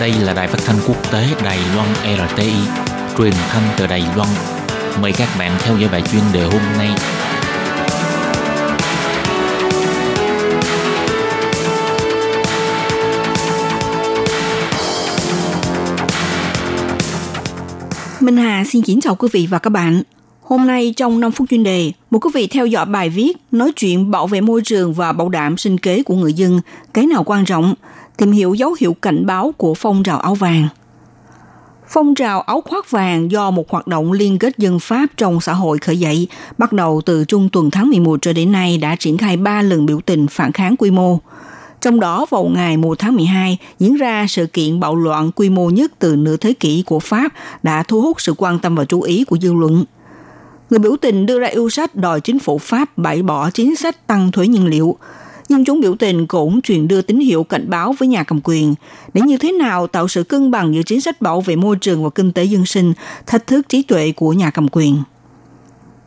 Đây là đài phát thanh quốc tế Đài Loan RTI, truyền thanh từ Đài Loan. Mời các bạn theo dõi bài chuyên đề hôm nay. Minh Hà xin kính chào quý vị và các bạn. Hôm nay trong 5 phút chuyên đề, mời quý vị theo dõi bài viết nói chuyện bảo vệ môi trường và bảo đảm sinh kế của người dân, cái nào quan trọng, tìm hiểu dấu hiệu cảnh báo của phong trào áo vàng. Phong trào áo khoác vàng do một hoạt động liên kết dân Pháp trong xã hội khởi dậy, bắt đầu từ trung tuần tháng 11 cho đến nay đã triển khai 3 lần biểu tình phản kháng quy mô. Trong đó vào ngày 1 tháng 12 diễn ra sự kiện bạo loạn quy mô nhất từ nửa thế kỷ của Pháp đã thu hút sự quan tâm và chú ý của dư luận. Người biểu tình đưa ra yêu sách đòi chính phủ Pháp bãi bỏ chính sách tăng thuế nhiên liệu, nhưng chúng biểu tình cũng truyền đưa tín hiệu cảnh báo với nhà cầm quyền để như thế nào tạo sự cân bằng giữa chính sách bảo vệ môi trường và kinh tế dân sinh, thách thức trí tuệ của nhà cầm quyền.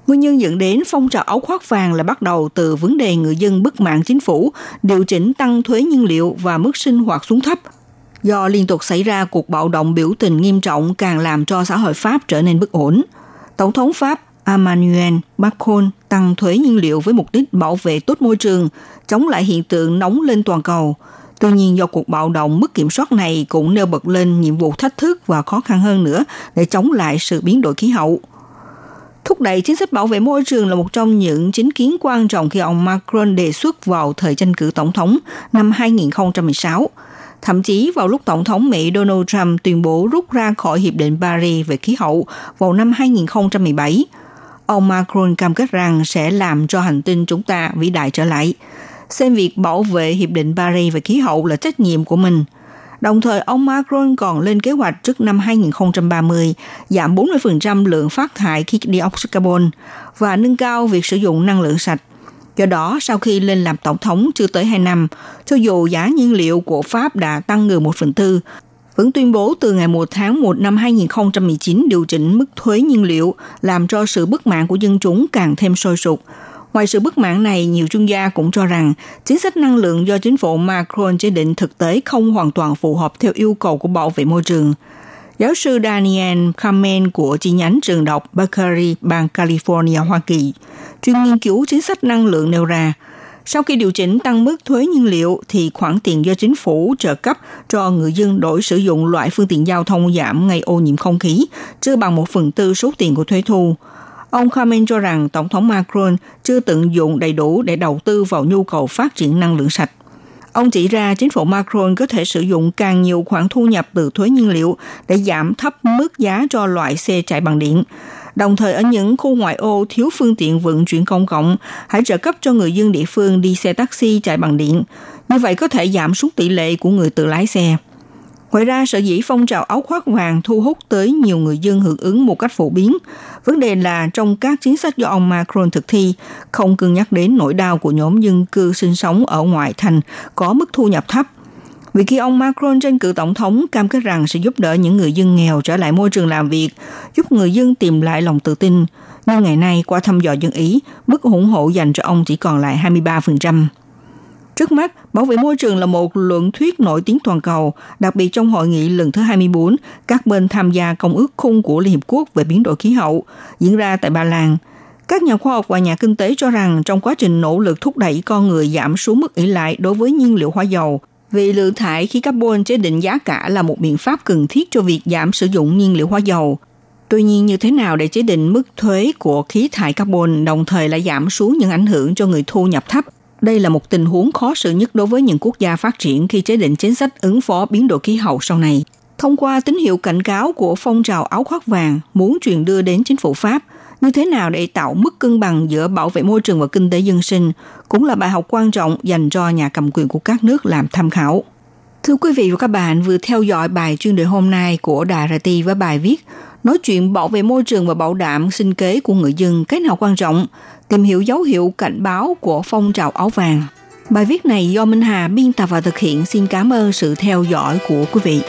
Nguyên nhân dẫn đến phong trào áo khoác vàng là bắt đầu từ vấn đề người dân bất mãn chính phủ điều chỉnh tăng thuế nhiên liệu và mức sinh hoạt xuống thấp. Do liên tục xảy ra cuộc bạo động biểu tình nghiêm trọng càng làm cho xã hội Pháp trở nên bất ổn. Tổng thống Pháp Emmanuel Macron tăng thuế nhiên liệu với mục đích bảo vệ tốt môi trường, chống lại hiện tượng nóng lên toàn cầu. Tuy nhiên do cuộc bạo động mất kiểm soát này cũng nêu bật lên nhiệm vụ thách thức và khó khăn hơn nữa để chống lại sự biến đổi khí hậu. Thúc đẩy chính sách bảo vệ môi trường là một trong những chính kiến quan trọng khi ông Macron đề xuất vào thời tranh cử tổng thống năm 2016. Thậm chí vào lúc Tổng thống Mỹ Donald Trump tuyên bố rút ra khỏi Hiệp định Paris về khí hậu vào năm 2017, ông Macron cam kết rằng sẽ làm cho hành tinh chúng ta vĩ đại trở lại. Xem việc bảo vệ Hiệp định Paris về khí hậu là trách nhiệm của mình – Đồng thời, ông Macron còn lên kế hoạch trước năm 2030 giảm 40% lượng phát thải khí dioxide carbon và nâng cao việc sử dụng năng lượng sạch. Do đó, sau khi lên làm tổng thống chưa tới 2 năm, cho dù giá nhiên liệu của Pháp đã tăng gần 1 phần tư, vẫn tuyên bố từ ngày 1 tháng 1 năm 2019 điều chỉnh mức thuế nhiên liệu, làm cho sự bất mãn của dân chúng càng thêm sôi sục. Ngoài sự bất mãn này, nhiều chuyên gia cũng cho rằng chính sách năng lượng do chính phủ Macron chế định thực tế không hoàn toàn phù hợp theo yêu cầu của bảo vệ môi trường. Giáo sư Daniel Kamen của chi nhánh trường đọc Berkeley, bang California, Hoa Kỳ, chuyên nghiên cứu chính sách năng lượng nêu ra, sau khi điều chỉnh tăng mức thuế nhiên liệu thì khoản tiền do chính phủ trợ cấp cho người dân đổi sử dụng loại phương tiện giao thông giảm ngay ô nhiễm không khí chưa bằng một phần tư số tiền của thuế thu. Ông Carmen cho rằng Tổng thống Macron chưa tận dụng đầy đủ để đầu tư vào nhu cầu phát triển năng lượng sạch. Ông chỉ ra chính phủ Macron có thể sử dụng càng nhiều khoản thu nhập từ thuế nhiên liệu để giảm thấp mức giá cho loại xe chạy bằng điện. Đồng thời ở những khu ngoại ô thiếu phương tiện vận chuyển công cộng, hãy trợ cấp cho người dân địa phương đi xe taxi chạy bằng điện. Như vậy có thể giảm xuống tỷ lệ của người tự lái xe. Ngoài ra, sở dĩ phong trào áo khoác vàng thu hút tới nhiều người dân hưởng ứng một cách phổ biến. Vấn đề là trong các chính sách do ông Macron thực thi, không cân nhắc đến nỗi đau của nhóm dân cư sinh sống ở ngoại thành có mức thu nhập thấp. Vì khi ông Macron tranh cử tổng thống cam kết rằng sẽ giúp đỡ những người dân nghèo trở lại môi trường làm việc, giúp người dân tìm lại lòng tự tin. Nhưng ngày nay, qua thăm dò dân Ý, mức ủng hộ dành cho ông chỉ còn lại 23%. Trước mắt, bảo vệ môi trường là một luận thuyết nổi tiếng toàn cầu, đặc biệt trong hội nghị lần thứ 24, các bên tham gia Công ước Khung của Liên Hiệp Quốc về biến đổi khí hậu, diễn ra tại Ba Lan. Các nhà khoa học và nhà kinh tế cho rằng trong quá trình nỗ lực thúc đẩy con người giảm xuống mức ỷ lại đối với nhiên liệu hóa dầu, vì lượng thải khí carbon chế định giá cả là một biện pháp cần thiết cho việc giảm sử dụng nhiên liệu hóa dầu. Tuy nhiên như thế nào để chế định mức thuế của khí thải carbon đồng thời lại giảm xuống những ảnh hưởng cho người thu nhập thấp đây là một tình huống khó xử nhất đối với những quốc gia phát triển khi chế định chính sách ứng phó biến đổi khí hậu sau này. Thông qua tín hiệu cảnh cáo của phong trào áo khoác vàng muốn truyền đưa đến chính phủ Pháp, như thế nào để tạo mức cân bằng giữa bảo vệ môi trường và kinh tế dân sinh cũng là bài học quan trọng dành cho nhà cầm quyền của các nước làm tham khảo. Thưa quý vị và các bạn vừa theo dõi bài chuyên đề hôm nay của Đài RT với bài viết nói chuyện bảo vệ môi trường và bảo đảm sinh kế của người dân cái nào quan trọng, tìm hiểu dấu hiệu cảnh báo của phong trào áo vàng. Bài viết này do Minh Hà biên tập và thực hiện xin cảm ơn sự theo dõi của quý vị.